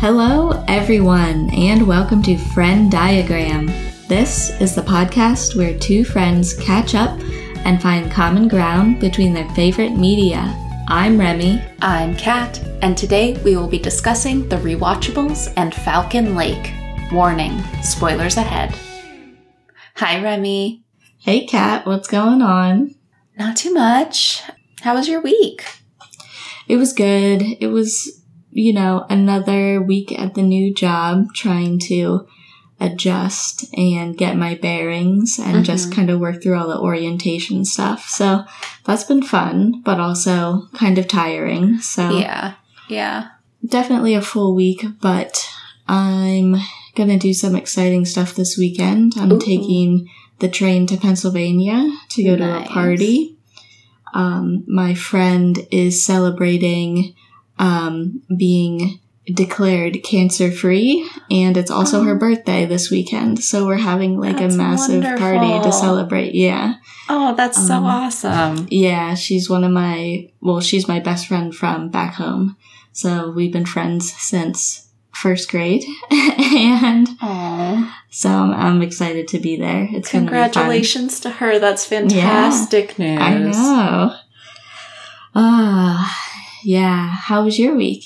Hello, everyone, and welcome to Frenn Diagram. This is the podcast where two friends catch up and find common ground between their favorite media. I'm Remy. I'm Kat, and today we will be discussing The Rewatchables and Falcon Lake. Warning, spoilers ahead. Hi, Remy. Hey, Kat, what's going on? Not too much. How was your week? It was good. It was you know, another week at the new job trying to adjust and get my bearings and mm-hmm. just kind of work through all the orientation stuff. So that's been fun, but also kind of tiring. So yeah, yeah, definitely a full week, but I'm gonna do some exciting stuff this weekend. I'm Ooh. taking the train to Pennsylvania to go nice. to a party. Um, my friend is celebrating um, being declared cancer free and it's also oh. her birthday this weekend so we're having like that's a massive wonderful. party to celebrate yeah. Oh that's um, so awesome. yeah she's one of my well she's my best friend from back home. So we've been friends since first grade and Aww. so I'm, I'm, excited to be there. It's congratulations to her. That's fantastic yeah, news. i know. Ah yeah. How was your week?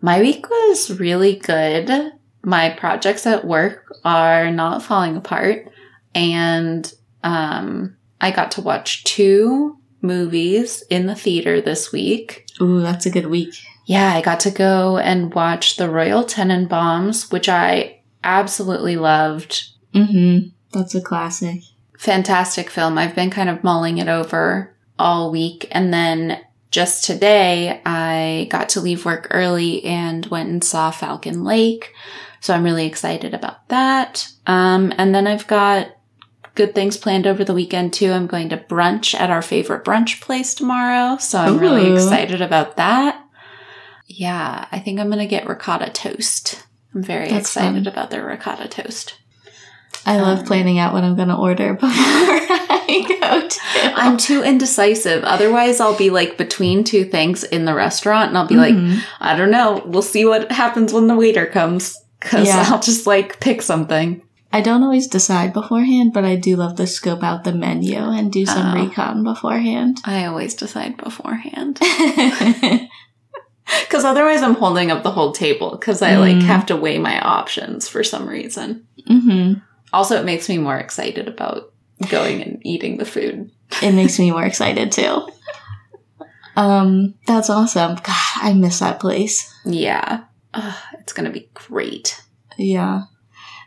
My week was really good. My projects at work are not falling apart. And um, I got to watch two movies in the theater this week. Ooh, that's a good week. Yeah, I got to go and watch The Royal Tenenbaums, which I absolutely loved. Mm-hmm. That's a classic. Fantastic film. I've been kind of mulling it over all week. And then just today, I got to leave work early and went and saw Falcon Lake. So I'm really excited about that. Um, and then I've got good things planned over the weekend too. I'm going to brunch at our favorite brunch place tomorrow. So I'm Ooh. really excited about that. Yeah, I think I'm going to get ricotta toast. I'm very That's excited fun. about their ricotta toast. I love um, planning out what I'm going to order before I go to. I'm too indecisive. Otherwise, I'll be like between two things in the restaurant and I'll be mm-hmm. like, I don't know. We'll see what happens when the waiter comes. Cause yeah. I'll just like pick something. I don't always decide beforehand, but I do love to scope out the menu and do some oh. recon beforehand. I always decide beforehand. Because otherwise, I'm holding up the whole table because I mm. like have to weigh my options for some reason. Mm-hmm. Also, it makes me more excited about going and eating the food. it makes me more excited too. Um, that's awesome. God, I miss that place. Yeah. Ugh, it's gonna be great. Yeah.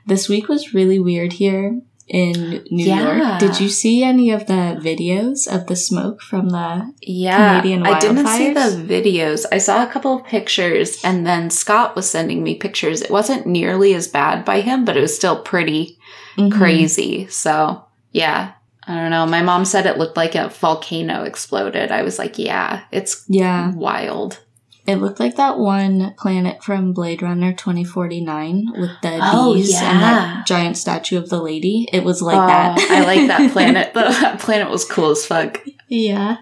This week was really weird here in New yeah. York. Did you see any of the videos of the smoke from the yeah, Canadian wildfires? I didn't see the videos. I saw a couple of pictures and then Scott was sending me pictures. It wasn't nearly as bad by him, but it was still pretty mm-hmm. crazy. So, yeah. I don't know. My mom said it looked like a volcano exploded. I was like, yeah, it's yeah wild. It looked like that one planet from Blade Runner 2049 with the oh, bees yeah. and that giant statue of the lady. It was like oh, that. I like that planet. that planet was cool as fuck. Yeah.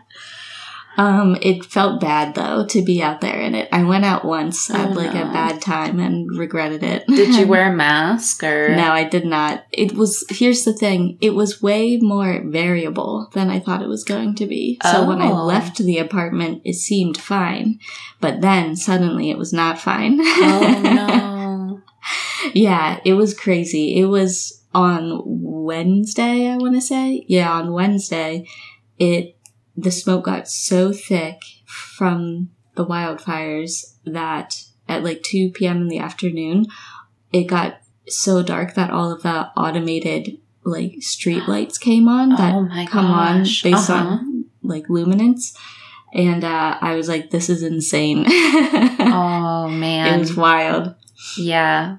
Um, it felt bad though to be out there in it. I went out once at oh, like no. a bad time and regretted it. Did you wear a mask or? No, I did not. It was, here's the thing. It was way more variable than I thought it was going to be. So oh. when I oh. left the apartment, it seemed fine. But then suddenly it was not fine. Oh no. yeah, it was crazy. It was on Wednesday, I want to say. Yeah, on Wednesday, it the smoke got so thick from the wildfires that at like 2 p.m. in the afternoon, it got so dark that all of the automated like street lights came on that oh come gosh. on based uh-huh. on like luminance. And uh, I was like, this is insane. oh man. It was wild. Yeah.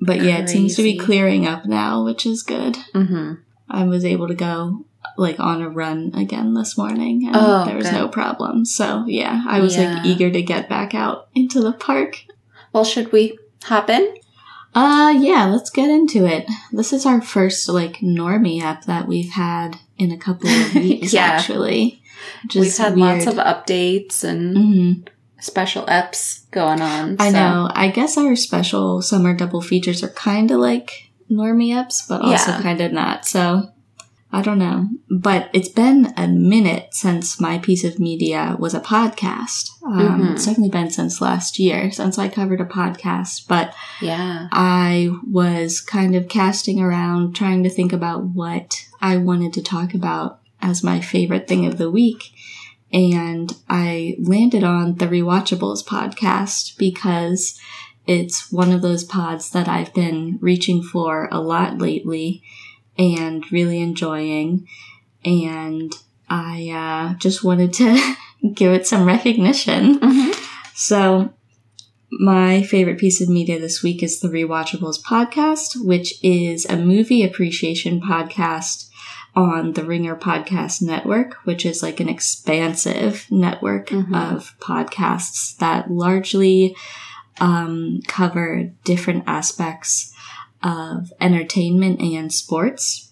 But yeah, it seems to be clearing up now, which is good. Mm-hmm. I was able to go like on a run again this morning and oh, there was good. no problem. So yeah, I was yeah. like eager to get back out into the park. Well, should we hop in? Uh yeah, let's get into it. This is our first like normie app that we've had in a couple of weeks yeah. actually. We've had weird. lots of updates and mm-hmm. special eps going on. I know. I guess our special summer double features are kind of like normie eps, but also Yeah. kind of not. So I don't know. But it's been a minute since my piece of media was a podcast. Um, Mhm. It's definitely been since last year since I covered a podcast. But Yeah. I was kind of casting around trying to think about what I wanted to talk about as my favorite thing of the week. And I landed on the Rewatchables podcast because it's one of those pods that I've been reaching for a lot lately and really enjoying. And I uh, just wanted to give it some recognition. Mhm. So, my favorite piece of media this week is the Rewatchables podcast, which is a movie appreciation podcast on the Ringer Podcast Network, which is like an expansive network Mhm. of podcasts that largely um, cover different aspects of entertainment and sports.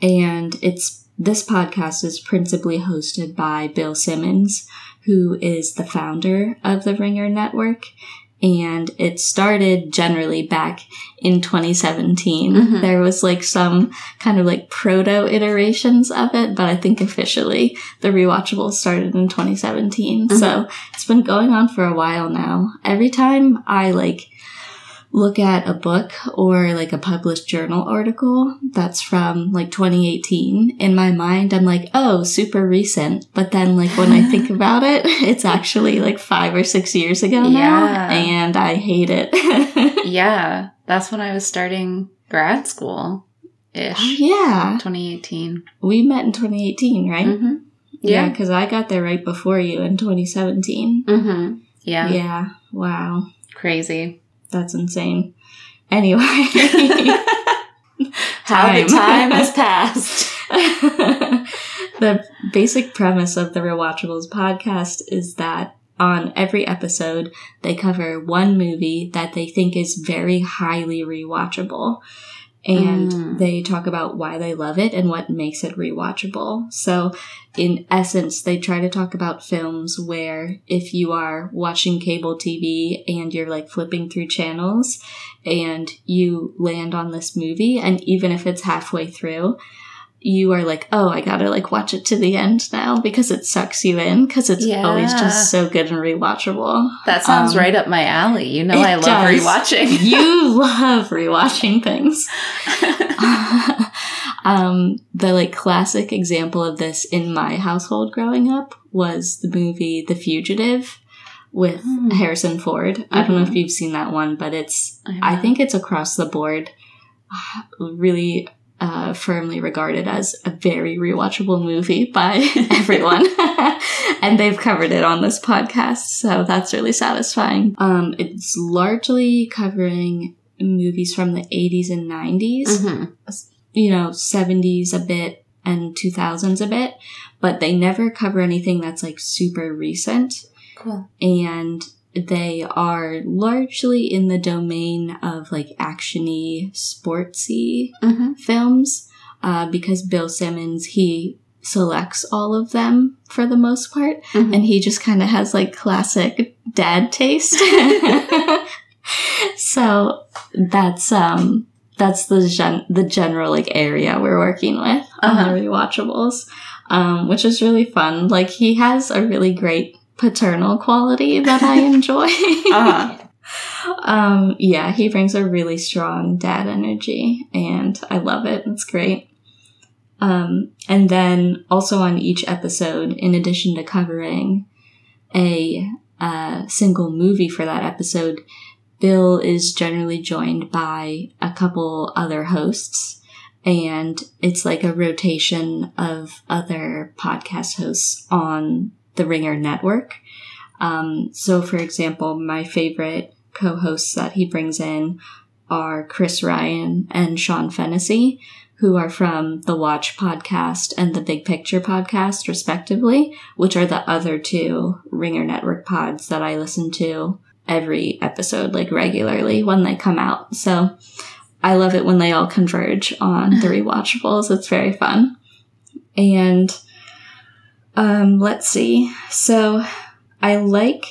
And it's this podcast is principally hosted by Bill Simmons, who is the founder of the Ringer Network. And it started generally back in 2017. Mhm. There was like some kind of like proto iterations of it, but I think officially the rewatchable started in 2017. So it's been going on for a while now. Every time I like look at a book or like a published journal article that's from like 2018 in my mind i'm like oh super recent but then like when i think about it it's actually like five or six years ago now and i hate it Yeah. That's when I was starting grad school ish. Oh, yeah 2018. we met in 2018 right Mm-hmm. yeah Yeah. because i got there right before you in 2017 Mm-hmm. Yeah. yeah wow Crazy. That's insane anyway How the Time. time has passed. the basic premise of the Rewatchables podcast is that on every episode, they cover one movie that they think is very highly rewatchable. And Mm. they talk about why they love it and what makes it rewatchable. So, in essence, they try to talk about films where if you are watching cable TV and you're like flipping through channels and you land on this movie, and even if it's halfway through, you are like, oh, I gotta like watch it to the end now because it sucks you in because it's always just so good and rewatchable. That sounds Um, right up my alley. You know I love does. rewatching. you love rewatching things. um, the like classic example of this in my household growing up was the movie The Fugitive with Hmm. Harrison Ford. I don't know if you've seen that one, but it's I think it's across the board really uh, firmly regarded as a very rewatchable movie by everyone. and they've covered it on this podcast, so that's really satisfying. Um, it's largely covering movies from the 80s and 90s, Mhm. you know, 70s a bit and 2000s a bit, but they never cover anything that's like super recent Cool. and they are largely in the domain of like actiony, sportsy Mm-hmm. films uh, because Bill Simmons he selects all of them for the most part, Mhm. and he just kind of has like classic dad taste. so that's um that's the gen- the general like area we're working with on Uh-huh. the rewatchables, um, which is really fun. Like he has a really great paternal quality that I enjoy. Uh-huh. um, yeah, he brings a really strong dad energy, and I love it. It's great. Um, and then also on each episode, in addition to covering a uh, single movie for that episode, Bill is generally joined by a couple other hosts. And it's like a rotation of other podcast hosts on the Ringer network. Um, so, for example, my favorite co hosts that he brings in are Chris Ryan and Sean Fennessy, who are from the Watch podcast and the Big Picture podcast, respectively, which are the other two Ringer Network pods that I listen to every episode, like regularly when they come out. So I love it when they all converge on the rewatchables. It's very fun. And um, let's see. So I like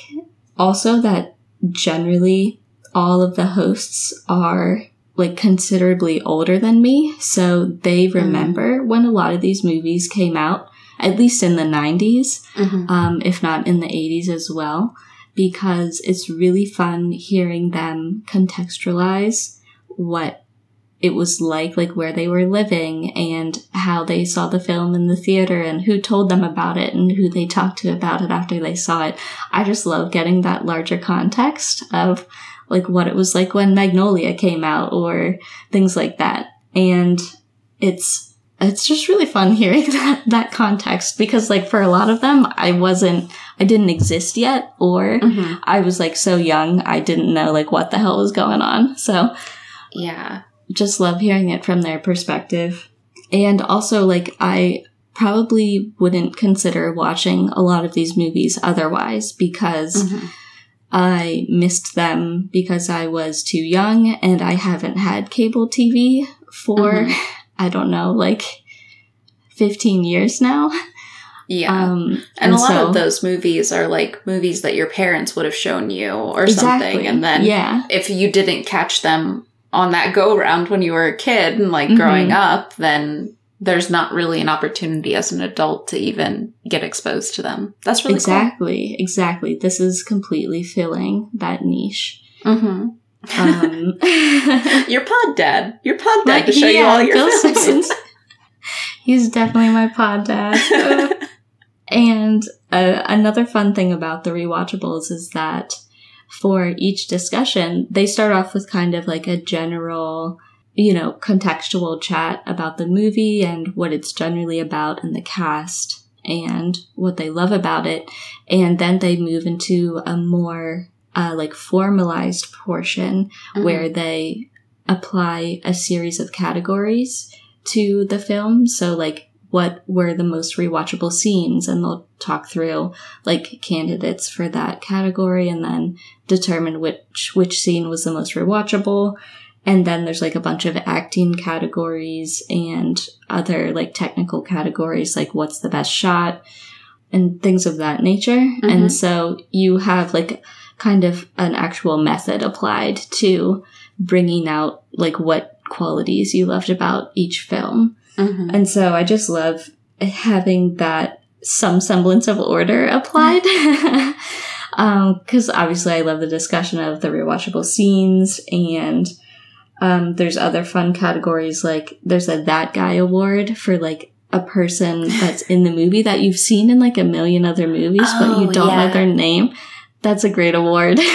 also that generally all of the hosts are like considerably older than me. So they Mm. remember when a lot of these movies came out, at least in the 90s, Mhm. um, if not in the 80s as well, because it's really fun hearing them contextualize what it was like, like where they were living and how they saw the film in the theater and who told them about it and who they talked to about it after they saw it. I just love getting that larger context of like what it was like when Magnolia came out or things like that. And it's it's just really fun hearing that that context because like for a lot of them I wasn't I didn't exist yet or Mhm. I was like so young I didn't know like what the hell was going on. So Yeah. Just love hearing it from their perspective. And also, like, I probably wouldn't consider watching a lot of these movies otherwise because Mhm. I missed them because I was too young and I haven't had cable TV for, Mhm. I don't know, like 15 years now. Yeah. Um, and, a lot so- of those movies are like movies that your parents would have shown you or exactly. something. And then yeah, if you didn't catch them on that go round when you were a kid and like Mhm. growing up, then there's not really an opportunity as an adult to even get exposed to them. That's really exactly, exactly. This is completely filling that niche. cool. hmm Um, Your pod dad. Your pod dad Like, to show you all your Bill films. Simpson's- He's definitely my pod dad. and uh, another fun thing about the rewatchables is that for each discussion, they start off with kind of like a general, you know, contextual chat about the movie and what it's generally about and the cast and what they love about it. And then they move into a more uh, like formalized portion Mhm. where they apply a series of categories to the film. So, like, what were the most rewatchable scenes? And they'll talk through like candidates for that category and then determine which which scene was the most rewatchable. And then there's like a bunch of acting categories and other like technical categories, like what's the best shot and things of that nature. Mhm. And so you have like kind of an actual method applied to bringing out like what qualities you loved about each film. Mhm. And so I just love having that some semblance of order applied. Because obviously, I love the discussion of the rewatchable scenes, and um, there's other fun categories like there's a That Guy Award for like a person that's in the movie that you've seen in like a million other movies, but you Oh, don't know their name. That's a great award.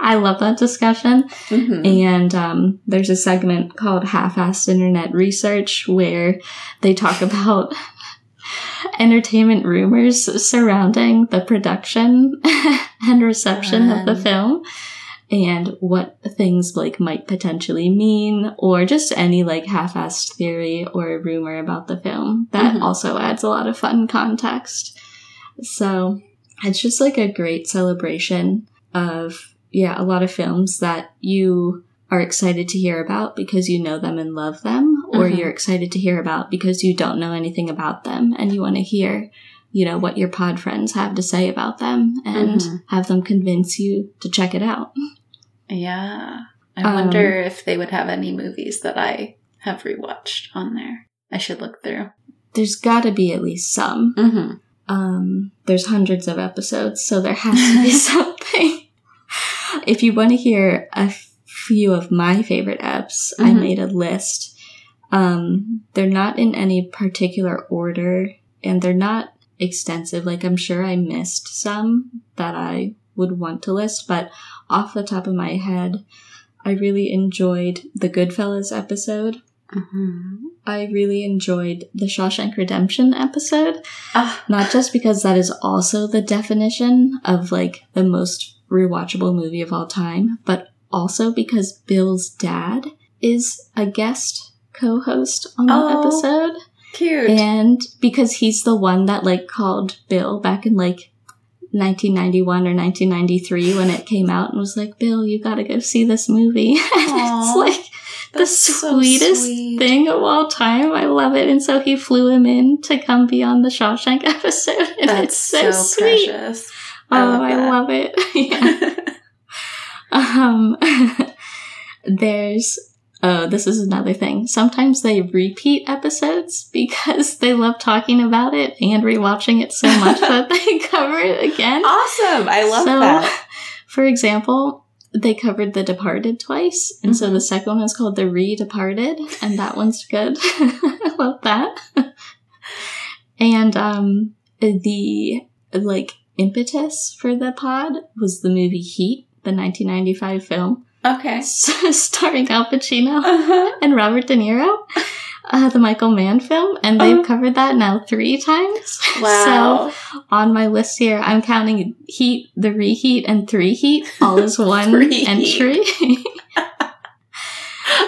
I love that discussion. Mhm. And um, there's a segment called Half-Assed Internet Research where they talk about entertainment rumors surrounding the production and reception of the film and what things like might potentially mean or just any like half-assed theory or rumor about the film that Mhm. also adds a lot of fun context so it's just like a great celebration of yeah a lot of films that you are excited to hear about because you know them and love them or Mhm. you're excited to hear about because you don't know anything about them and you want to hear you know what your pod friends have to say about them and Mhm. have them convince you to check it out Yeah. I Um, wonder if they would have any movies that I have rewatched on there. I should look through. there's got to be at least some Mm-hmm. um there's hundreds of episodes so there has to be something if you want to hear a few of my favorite eps i Mhm. made a list. Um they're not in any particular order and they're not extensive. Like i'm sure i missed some that i would want to list but off the top of my head i really enjoyed the goodfellas episode. Mm-hmm. i really enjoyed the shawshank redemption episode. Ah, not just because that is also the definition of like the most rewatchable movie of all time, but also because Bill's dad is a guest co-host on that Oh. episode. cute. And because he's the one that like called Bill back in like 1991 or 1993 when it came out and was like, Bill, you gotta go see this movie. and it's like the That's so sweetest sweet. thing of all time. I love it. And so he flew him in to come be on the Shawshank episode. And That's it's so, so, sweet. I oh, love I love it. Um, there's oh, this is another thing. Sometimes they repeat episodes because they love talking about it and rewatching it so much that they cover it again. awesome. I love So, that. For example, they covered The Departed twice, and so Mhm. the second one is called The Re-Departed, and that one's good. I love that. and um, the like impetus for the pod was the movie Heat, the 1995 film, Okay. starring Al Pacino Uh-huh. and Robert De Niro. Uh, the Michael Mann film, and they've Uh-huh. covered that now three times. Wow. So on my list here, I'm counting heat, the reheat, and three heat all as one entry.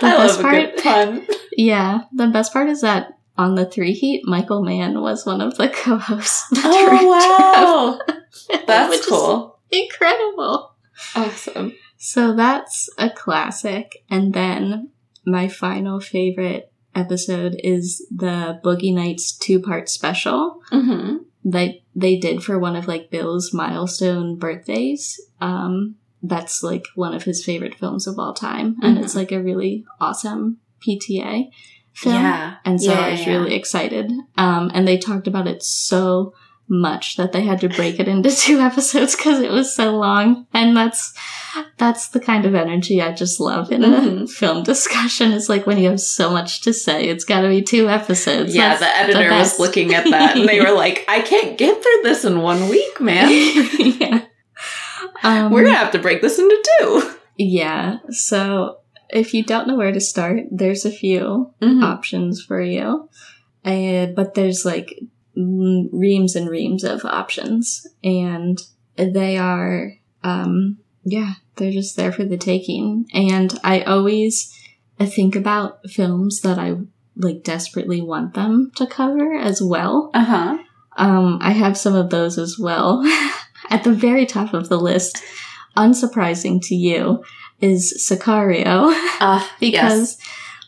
the I best love a good pun. yeah, the best part is that on the three heat, Michael Mann was one of the co-hosts. the Oh wow. Of it, That's which is cool. incredible. Awesome. So that's a classic, and then my final favorite episode is the Boogie Nights two-part special. Mm-hmm. that they did for one of like Bill's milestone birthdays. Um, that's like one of his favorite films of all time, and Mhm. it's like a really awesome PTA film. Yeah. And so Yeah, I was yeah. really excited. Um, and they talked about it so much that they had to break it into two episodes because it was so long. And that's that's the kind of energy I just love in a Mhm. film discussion. It's like when you have so much to say, it's got to be two episodes. Yeah, That's the editor was looking at that and they were like, I can't get through this in one week, man. yeah. Um, We're gonna have to break this into two. yeah. So if you don't know where to start, there's a few Mhm. options for you, and but there's like reams and reams of options, and they are, um, yeah, they're just there for the taking. And I always think about films that I like desperately want them to cover as well. Uh huh. Um, I have some of those as well. At the very top of the list, unsurprising to you, is Sicario Uh, because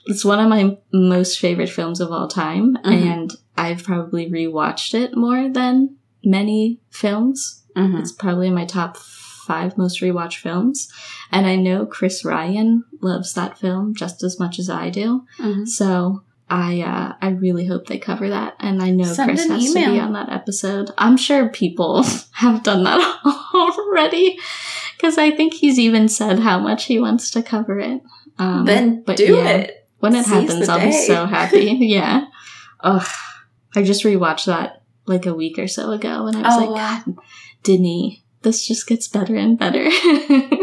it's one of my most favorite films of all time, Mhm. and I've probably rewatched it more than many films. Mhm. It's probably in my top five most rewatched films, and I know Chris Ryan loves that film just as much as I do. Mhm. So I uh, I really hope they cover that, and I know Send Chris has to be on that episode. I'm sure people have done that already, because I think he's even said how much he wants to cover it. Um, Then but do yeah, it. when it Seize happens. I'll be so happy. yeah. Ugh, I just rewatched that like a week or so ago, and I was Oh, like, wow. God, Denny, this just gets better and better.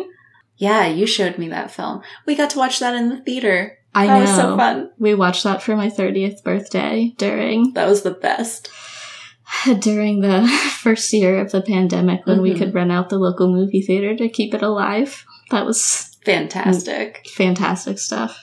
Yeah, you showed me that film. We got to watch that in the theater. I that know. was so fun. We watched that for my 30th birthday during That was the best. during the first year of the pandemic when we Mhm. could rent out the local movie theater to keep it alive. That was Fantastic. fantastic stuff.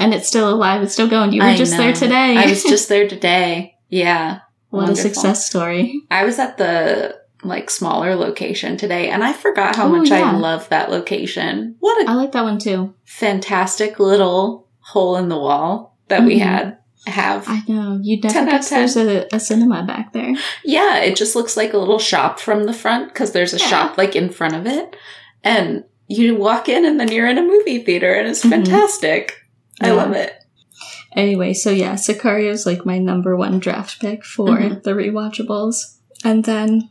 and it's still alive. It's still going. You were I just there today. I was just there today. Yeah. what Wonderful. a success story. I was at the like smaller location today and I forgot how Oh, much yeah. I love that location. What a I like that one too. fantastic little hole in the wall that we Mhm. had have. I know. You'd 10 never out guess there's a, a cinema back there. yeah, it just looks like a little shop from the front because there's a Yeah. shop like in front of it. And you walk in and then you're in a movie theater and it's Mhm. fantastic. I Yeah. love it. Anyway, so yeah, Sicario's like my number one draft pick for Mhm. the rewatchables. And then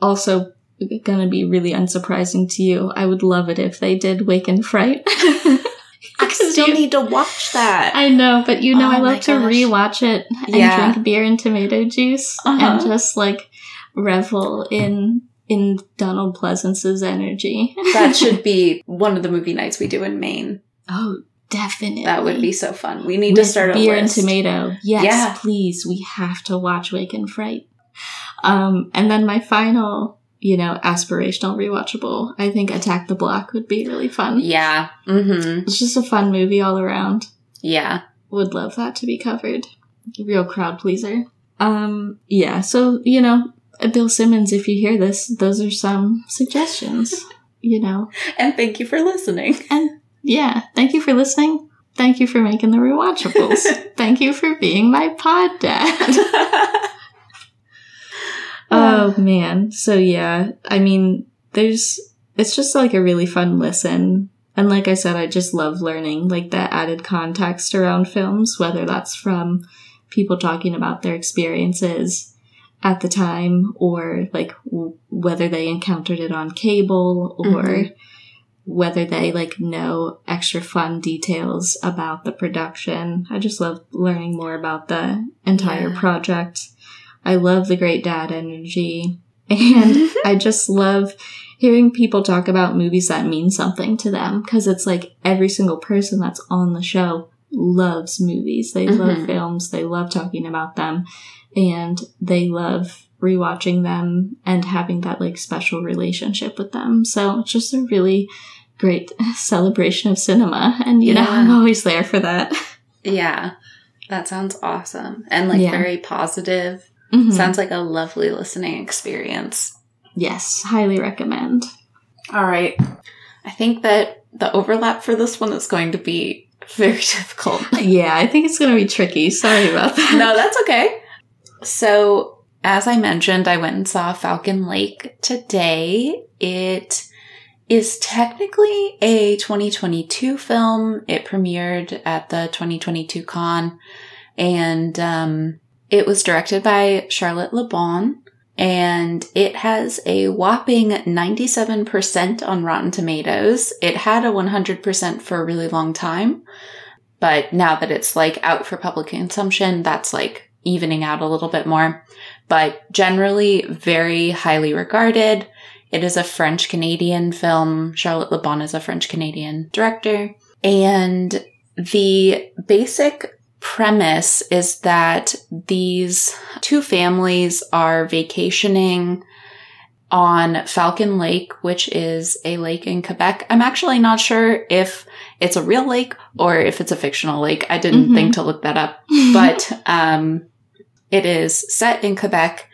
also gonna be really unsurprising to you. I would love it if they did Wake in Fright. I still you- need to watch that. I know, but you know Oh I love to gosh. rewatch it and Yeah. drink beer and tomato juice Uh-huh. and just like revel in in Donald Pleasence's energy. that should be one of the movie nights we do in Maine. oh, definitely. That would be so fun. We need to start a beer list. and tomato. Yes, Yeah. please. We have to watch Wake in Fright. Um, and then my final, you know, aspirational rewatchable. I think Attack the Block would be really fun. Yeah. Mm-hmm. It's just a fun movie all around. Yeah. Would love that to be covered. Real crowd pleaser. Um, yeah. So you know, Bill Simmons, if you hear this, those are some suggestions. you know, And thank you for listening. and yeah, thank you for listening. Thank you for making the rewatchables. thank you for being my pod dad. oh man. So yeah, I mean, there's it's just like a really fun listen. And like I said, I just love learning like that added context around films, whether that's from people talking about their experiences at the time or like w- whether they encountered it on cable or mm-hmm. Whether they like know extra fun details about the production. I just love learning more about the entire yeah. project. I love the great dad energy and I just love hearing people talk about movies that mean something to them because it's like every single person that's on the show loves movies. They mm-hmm. love films. They love talking about them and they love rewatching them and having that like special relationship with them. So it's just a really great celebration of cinema. And you yeah. know, I'm always there for that. Yeah. That sounds awesome. And like yeah. very positive. Mm-hmm. Sounds like a lovely listening experience. Yes, highly recommend. All right. I think that the overlap for this one is going to be very difficult. yeah, I think it's going to be tricky. Sorry about that. no, that's okay. So, as I mentioned, I went and saw Falcon Lake today. It is technically a 2022 film. It premiered at the 2022 Cannes and um, it was directed by Charlotte Le Bon and it has a whopping 97% on Rotten Tomatoes. It had a 100% for a really long time, but now that it's like out for public consumption, that's like evening out a little bit more. But generally very highly regarded. It is a French Canadian film. Charlotte Le Bon is a French Canadian director. And the basic premise is that these two families are vacationing on Falcon Lake, which is a lake in Quebec. I'm actually not sure if it's a real lake or if it's a fictional lake. I didn't mm-hmm. think to look that up, but um, it is set in Quebec,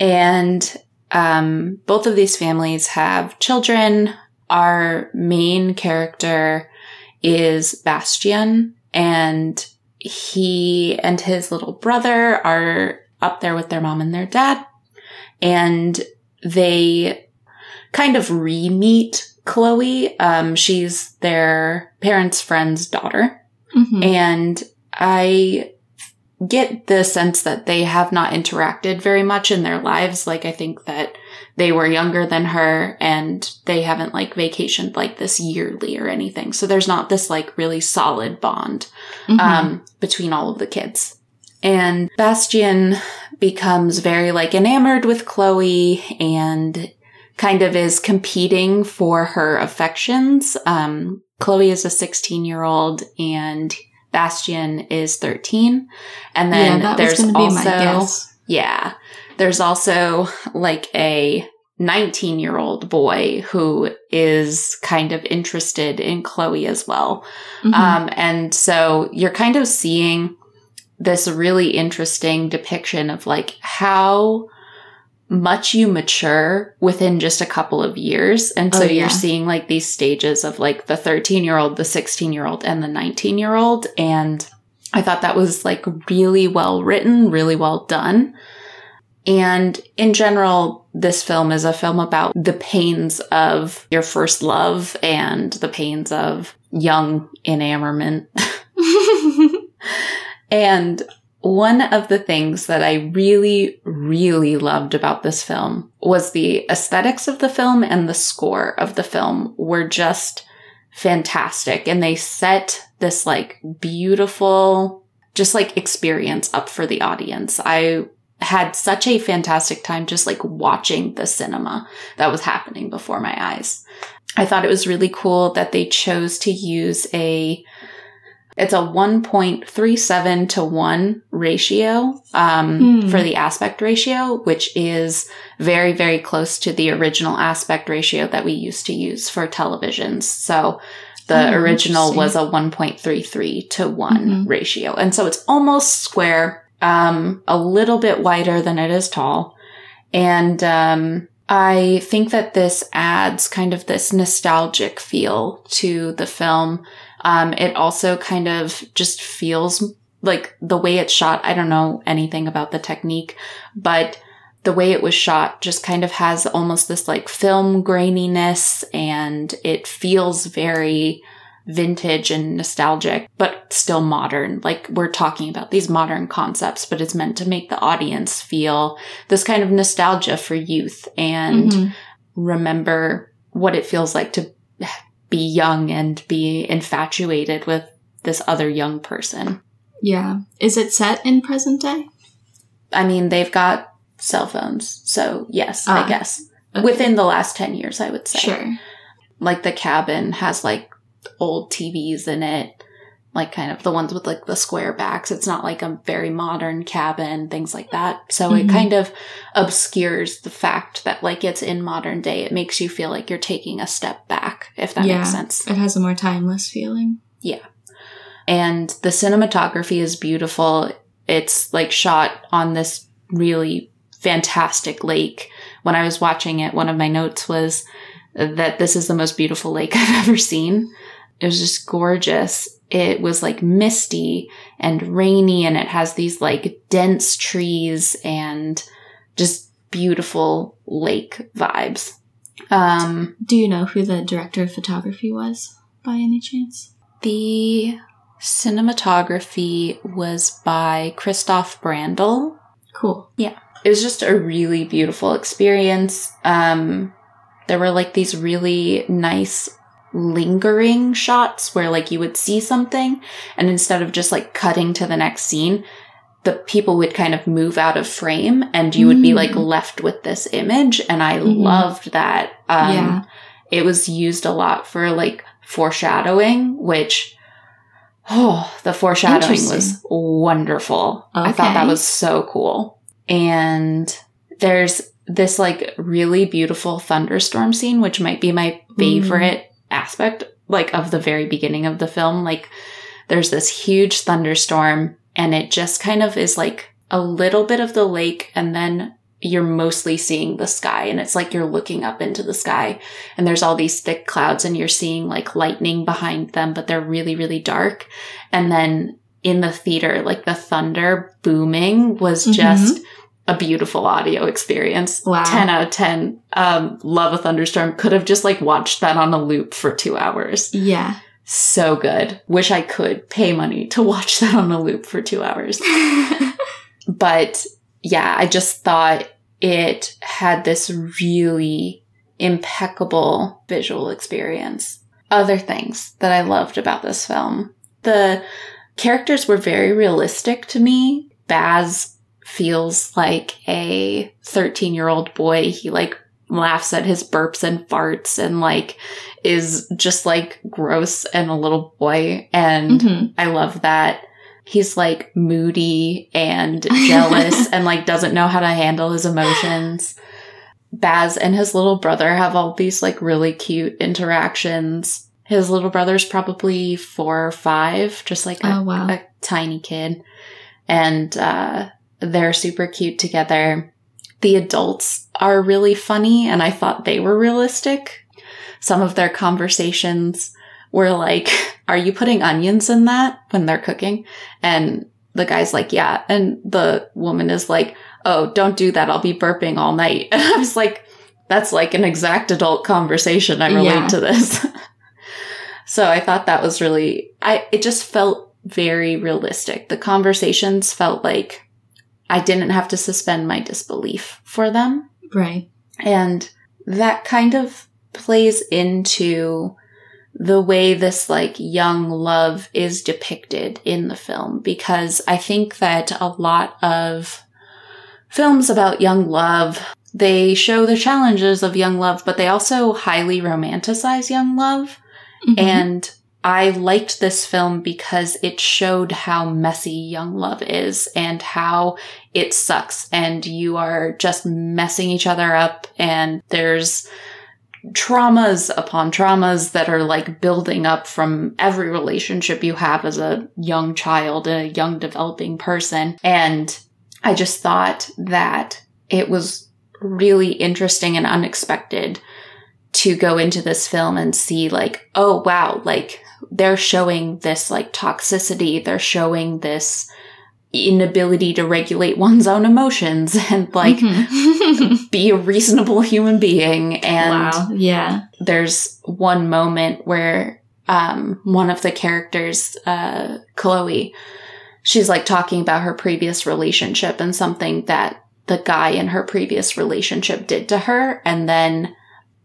and um, both of these families have children. Our main character is Bastien, and he and his little brother are up there with their mom and their dad. And they kind of re-meet Chloe. Um, she's their parents' friend's daughter. Mm-hmm. And I get the sense that they have not interacted very much in their lives. Like, I think that they were younger than her and they haven't like vacationed like this yearly or anything. So there's not this like really solid bond, mm-hmm. um, between all of the kids. And Bastien becomes very like enamored with Chloe and kind of is competing for her affections. Um, Chloe is a 16 year old and Bastien is 13. And then yeah, there's also, yeah, there's also like a 19 year old boy who is kind of interested in Chloe as well. Mm-hmm. Um, and so you're kind of seeing this really interesting depiction of like how much you mature within just a couple of years. And so oh, yeah. you're seeing like these stages of like the 13 year old, the 16 year old, and the 19 year old. And I thought that was like really well written, really well done. And in general, this film is a film about the pains of your first love and the pains of young enamorment. and one of the things that I really, really loved about this film was the aesthetics of the film and the score of the film were just fantastic. And they set this like beautiful, just like experience up for the audience. I had such a fantastic time just like watching the cinema that was happening before my eyes. I thought it was really cool that they chose to use a it's a 1.37 to 1 ratio um, hmm. for the aspect ratio, which is very, very close to the original aspect ratio that we used to use for televisions. So the oh, original was a 1.33 to one mm-hmm. ratio. And so it's almost square um, a little bit wider than it is tall. And um, I think that this adds kind of this nostalgic feel to the film. Um, it also kind of just feels like the way it's shot. I don't know anything about the technique, but the way it was shot just kind of has almost this like film graininess and it feels very vintage and nostalgic, but still modern. Like we're talking about these modern concepts, but it's meant to make the audience feel this kind of nostalgia for youth and mm-hmm. remember what it feels like to be young and be infatuated with this other young person. Yeah. Is it set in present day? I mean, they've got cell phones. So, yes, I ah, guess. Okay. Within the last 10 years, I would say. Sure. Like the cabin has like old TVs in it, like kind of the ones with like the square backs. It's not like a very modern cabin, things like that. So mm-hmm. it kind of obscures the fact that like it's in modern day. It makes you feel like you're taking a step back, if that yeah, makes sense. It has a more timeless feeling. Yeah. And the cinematography is beautiful. It's like shot on this really fantastic lake. When I was watching it, one of my notes was that this is the most beautiful lake I've ever seen. It was just gorgeous. It was like misty and rainy and it has these like dense trees and just beautiful lake vibes. Um, Do you know who the director of photography was by any chance? The cinematography was by Kristof Brandl. Cool. Yeah. It was just a really beautiful experience. Um, there were like these really nice lingering shots where like you would see something and instead of just like cutting to the next scene, the people would kind of move out of frame and you would be like mm. left with this image. And I mm-hmm. loved that. Um, yeah. it was used a lot for like foreshadowing, which, oh, the foreshadowing was wonderful. Okay. I thought that was so cool. And there's this like really beautiful thunderstorm scene, which might be my favorite mm. Aspect, like of the very beginning of the film. Like there's this huge thunderstorm and it just kind of is like a little bit of the lake and then you're mostly seeing the sky and it's like you're looking up into the sky and there's all these thick clouds and you're seeing like lightning behind them, but they're really, really dark. And then in the theater, like the thunder booming was mm-hmm. A beautiful audio experience. Wow. 10 out of 10. Um, love a thunderstorm. Could have just like watched that on a loop for two hours. Yeah. So good. Wish I could pay money to watch that on a loop for two hours. but yeah, I just thought it had this really impeccable visual experience. Other things that I loved about this film. The characters were very realistic to me. Baz feels like a 13 year old boy. He like laughs at his burps and farts and like is just like gross and a little boy. And mm-hmm. I love that. He's like moody and jealous and like doesn't know how to handle his emotions. Baz and his little brother have all these like really cute interactions. His little brother's probably four or five, just like a, oh, wow. a tiny kid. And, uh, they're super cute together. The adults are really funny, and I thought they were realistic. Some of their conversations were like, Are you putting onions in that when they're cooking? And the guy's like, Yeah. And the woman is like, Oh, don't do that. I'll be burping all night. And I was like, That's like an exact adult conversation. I relate yeah. to this. so I thought that was really, I, it just felt very realistic. The conversations felt like I didn't have to suspend my disbelief for them. Right. And that kind of plays into the way this like young love is depicted in the film because I think that a lot of films about young love they show the challenges of young love but they also highly romanticize young love mm-hmm. and I liked this film because it showed how messy young love is and how it sucks and you are just messing each other up and there's traumas upon traumas that are like building up from every relationship you have as a young child, a young developing person. And I just thought that it was really interesting and unexpected to go into this film and see like, oh wow, like they're showing this like toxicity. They're showing this inability to regulate one's own emotions and like Mhm. be a reasonable human being and wow. Yeah. there's one moment where um, one of the characters, uh, Chloe, she's like talking about her previous relationship and something that the guy in her previous relationship did to her. And then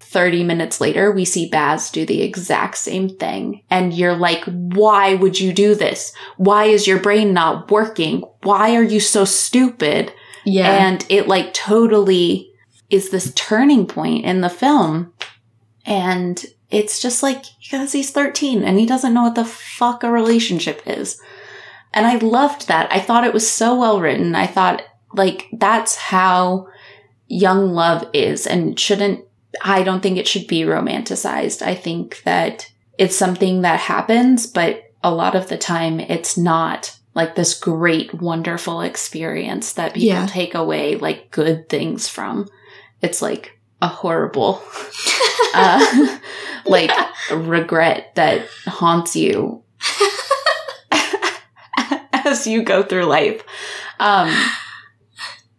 30 minutes later, we see Baz do the exact same thing. And you're like, why would you do this? Why is your brain not working? Why are you so stupid? Yeah. And it like totally is this turning point in the film. And it's just like, because he's 13 and he doesn't know what the fuck a relationship is. And I loved that. I thought it was so well written. I thought like that's how young love is and shouldn't, I don't think it should be romanticized. I think that it's something that happens, but a lot of the time it's not like this great, wonderful experience that people Yeah. take away like good things from. It's like a horrible, uh, like regret that haunts you as you go through life. Um,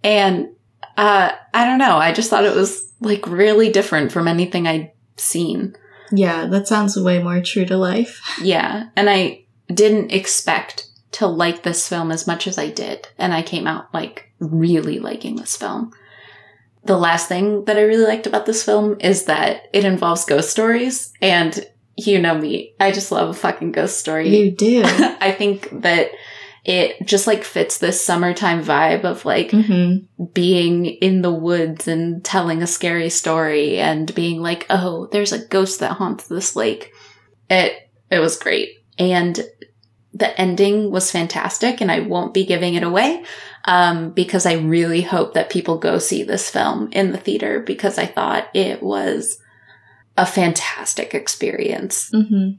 and uh, I don't know. I just thought it was like really different from anything I'd seen. yeah. That sounds way more true to life. Yeah. And I didn't expect to like this film as much as I did. And I came out like really liking this film. The last thing that I really liked about this film is that it involves ghost stories. And you know me, I just love a fucking ghost story. You do. I think that it just like fits this summertime vibe of like hmm being in the woods and telling a scary story and being like, oh, there's a ghost that haunts this lake. It it was great. And the ending was fantastic and I won't be giving it away. Um, because I really hope that people go see this film in the theater because I thought it was a fantastic experience. hmm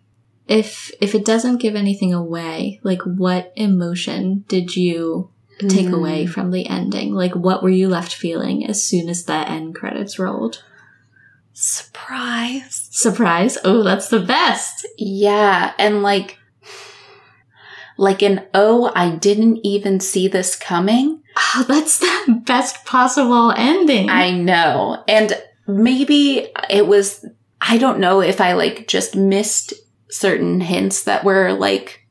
If if it doesn't give anything away, like what emotion did you take Mm. away from the ending? Like what were you left feeling as soon as the end credits rolled? Surprise. Surprise! Oh, that's the best. Yeah, and like like an oh, I didn't even see this coming. Oh, that's the best possible ending. I know. And maybe it was I don't know if I like just missed certain hints that were like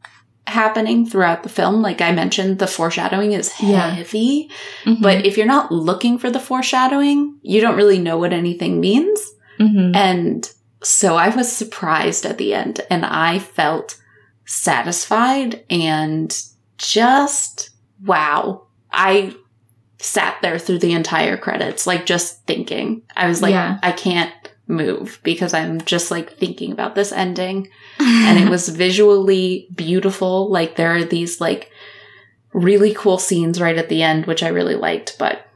happening throughout the film. Like I mentioned, the foreshadowing is Yeah. heavy. Mhm. But if you're not looking for the foreshadowing, you don't really know what anything means. Mhm. And so I was surprised at the end and I felt satisfied and just wow. I sat there through the entire credits, like just thinking. I was like, Yeah. I can't move because I'm just like thinking about this ending. And it was visually beautiful. Like there are these like really cool scenes right at the end, which I really liked, but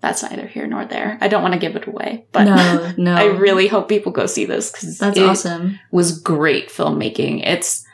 that's neither here nor there. I don't want to give it away, but no, no. I really hope people go see this because That's it awesome. was great filmmaking. It's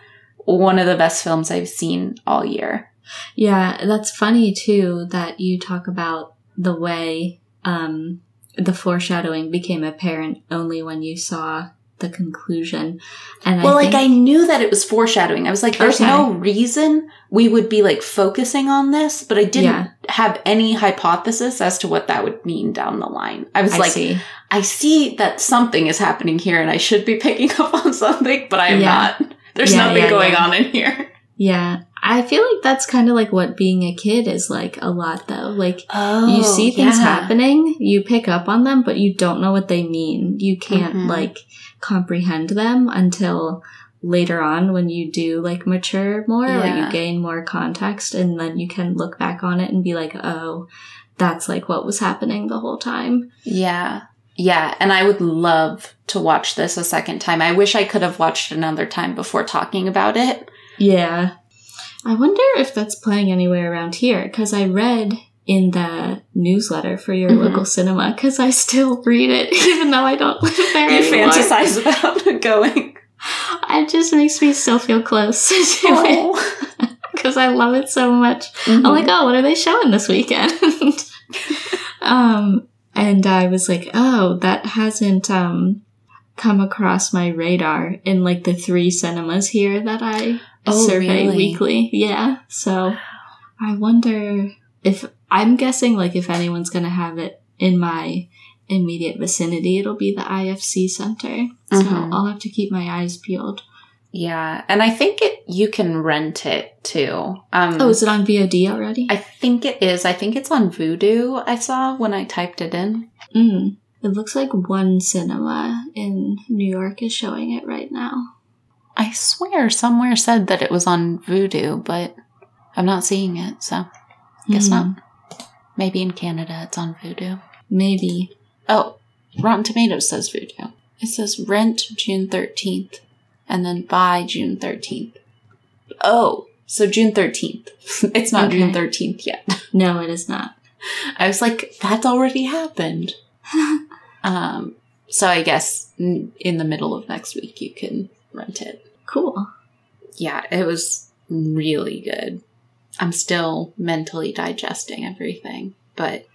one of the best films I've seen all year. Yeah, that's funny too that you talk about the way um, the foreshadowing became apparent only when you saw the conclusion. And well, I like I knew that it was foreshadowing. I was like, there's Okay. no reason we would be like focusing on this, but I didn't Yeah. have any hypothesis as to what that would mean down the line. I was I like, see. I see that something is happening here and I should be picking up on something, but I am Yeah. not. There's Yeah, nothing going on in here. Yeah, I feel like that's kind of like what being a kid is like a lot though. Like Oh, you see things happening, you pick up on them, but you don't know what they mean. You can't Mhm. like comprehend them until later on when you do like mature more or you gain more context and then you can look back on it and be like, "Oh, that's like what was happening the whole time." Yeah. Yeah. And I would love to watch this a second time. I wish I could have watched another time before talking about it. Yeah. I wonder if that's playing anywhere around here because I read in the newsletter for your Mhm. local cinema because I still read it even though I don't live there You anymore. fantasize about going. It just makes me still feel close to it Oh. because I love it so much. Mhm. I'm like, oh, what are they showing this weekend? um, and I was like, oh, that hasn't um come across my radar in like the three cinemas here that I Oh, survey really? weekly. Yeah, so I wonder if I'm guessing like if anyone's gonna have it in my immediate vicinity, it'll be the IFC Center. So Mhm. I'll have to keep my eyes peeled. Yeah, and I think it you can rent it too. Um, Oh, is it on VOD already? I think it is. I think it's on Vudu. I saw when I typed it in. Mm. It looks like one cinema in New York is showing it right now. I swear somewhere said that it was on Vudu, but I'm not seeing it. So guess Hmm. not. Maybe in Canada it's on Vudu. Maybe. Oh, Rotten Tomatoes says Vudu. It says rent June 13th and then buy June 13th. Oh, so June 13th. it's not June 13th yet. No, it is not. I was like, that's already happened. um, so I guess in the middle of next week you can rent it. Cool. Yeah, it was really good. I'm still mentally digesting everything, but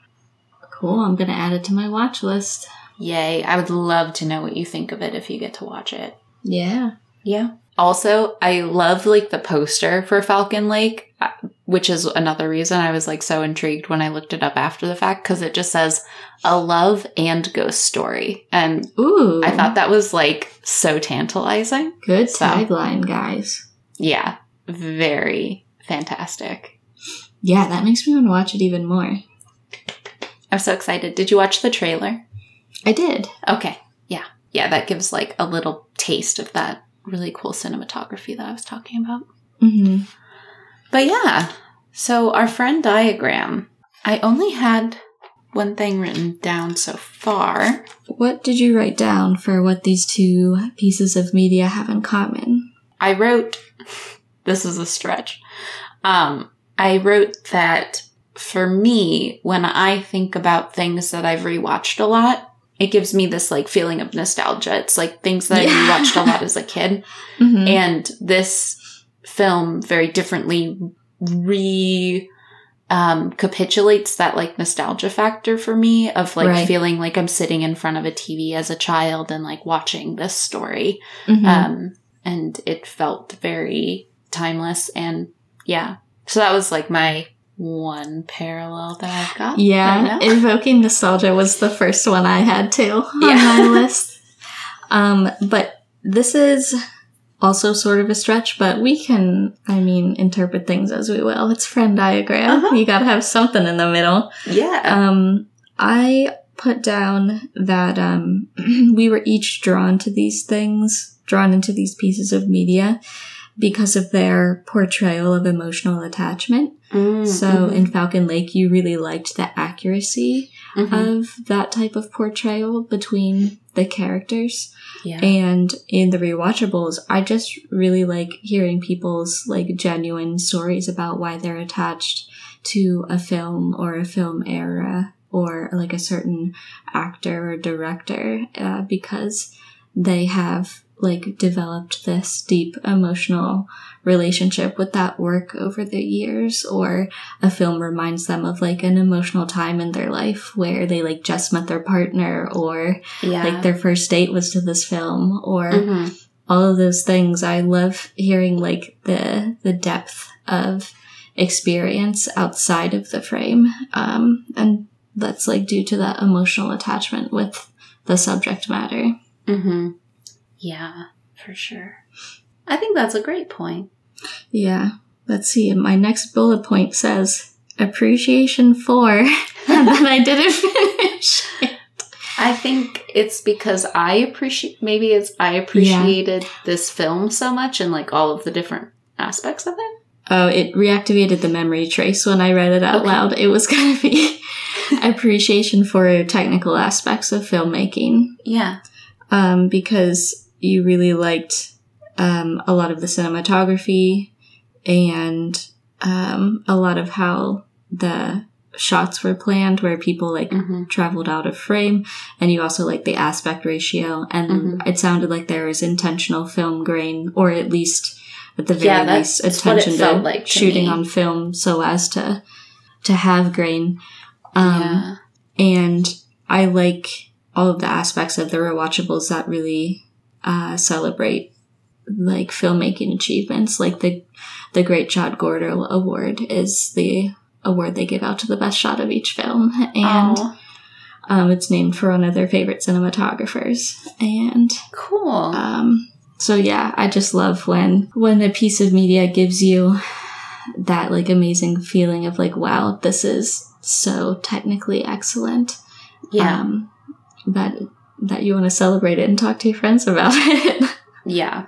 Cool. I'm gonna add it to my watch list. yay. I would love to know what you think of it if you get to watch it. Yeah. Yeah. Also, I love like the poster for Falcon Lake, uh, which is another reason I was like so intrigued when I looked it up after the fact because it just says a love and ghost story. And Ooh. I thought that was like so tantalizing. good so. tagline, guys. Yeah, very fantastic. Yeah, that makes me want to watch it even more. I'm so excited. Did you watch the trailer? I did. Okay. Yeah. Yeah, that gives like a little taste of that really cool cinematography that I was talking about. Mm-hmm. But yeah, so our Frenn Diagram. I only had one thing written down so far. What did you write down for what these two pieces of media have in common? I wrote, this is a stretch. Um, I wrote that for me, when I think about things that I've rewatched a lot, it gives me this like feeling of nostalgia. It's like things that Yeah. I watched a lot as a kid. Mm-hmm. And this film very differently re um, capitulates that like nostalgia factor for me of like Right. feeling like I'm sitting in front of a TV as a child and like watching this story. Mhm. Um, and it felt very timeless and yeah. So that was like my one parallel that I've got. yeah, invoking nostalgia was the first one I had too on Yeah. my list. Um, but this is also sort of a stretch, but we can, I mean, interpret things as we will. It's Frenn Diagram. Uh-huh. You gotta have something in the middle. yeah. Um, I put down that um, we were each drawn to these things, drawn into these pieces of media because of their portrayal of emotional attachment. Mm, So mhm, in Falcon Lake, you really liked the accuracy mhm. of that type of portrayal between the characters. yeah. And in the rewatchables, I just really like hearing people's like genuine stories about why they're attached to a film or a film era or like a certain actor or director uh, because they have like developed this deep emotional relationship with that work over the years or a film reminds them of like an emotional time in their life where they like just met their partner or yeah. like their first date was to this film or Mhm. all of those things i love hearing like the the depth of experience outside of the frame um and that's like due to that emotional attachment with the subject matter Mm-hmm. Yeah, for sure. I think that's a great point. yeah let's see my next bullet point says appreciation for and then i didn't finish I think it's because I appreciate, maybe it's I appreciated this film so much and like all of the different aspects of it. Oh, it reactivated the memory trace when I read it out Okay. loud. It was going to be appreciation for technical aspects of filmmaking Yeah. um, because you really liked um, a lot of the cinematography and um, a lot of how the shots were planned, where people like Mm-hmm. traveled out of frame, and you also like the aspect ratio, and Mhm. it sounded like there was intentional film grain, or at least at the very Yeah, least that's what it attention to like to shooting me. on film so as to to have grain. Um, yeah. and I like all of the aspects of the rewatchables that really uh, celebrate like filmmaking achievements, like the the Great Shot Gordo Award is the award they give out to the best shot of each film, and um, it's named for one of their favorite cinematographers. And cool. Um, so yeah, I just love when when a piece of media gives you that like amazing feeling of like, wow, this is so technically excellent. Yeah. Um, that that you want to celebrate it and talk to your friends about it. yeah.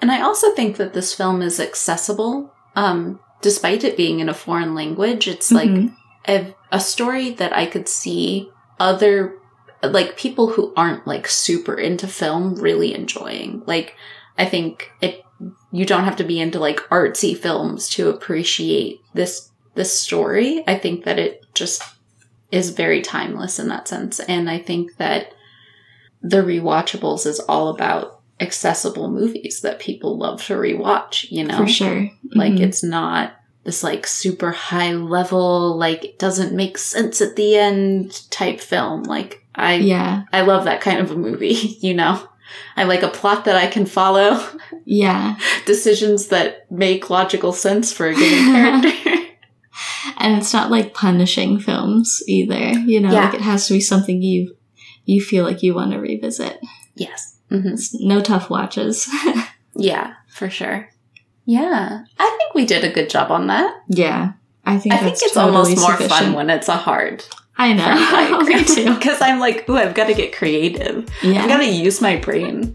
And I also think that this film is accessible. Um, despite it being in a foreign language, it's like mm-hmm. a, a story that I could see other like people who aren't like super into film really enjoying. Like I think it you don't have to be into like artsy films to appreciate this this story. I think that it just is very timeless in that sense. And I think that the rewatchables is all about accessible movies that people love to rewatch, you know? For sure. Mm-hmm. Like it's not this like super high level, like it doesn't make sense at the end type film. Like I yeah. I love that kind of a movie, you know? I like a plot that I can follow. Yeah. Decisions that make logical sense for a given character. and it's not like punishing films either. You know, yeah. like it has to be something you you feel like you want to revisit. Yes. Mm-hmm. No tough watches. yeah, for sure. Yeah, I think we did a good job on that. Yeah, I think I think it's totally almost more sufficient. fun when it's a hard. I know, me too. Because I'm like, ooh, I've got to get creative. Yeah. I've got to use my brain.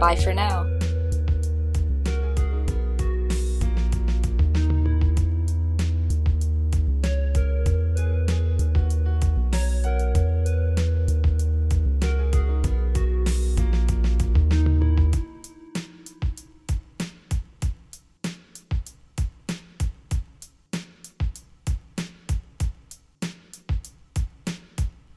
Bye for now.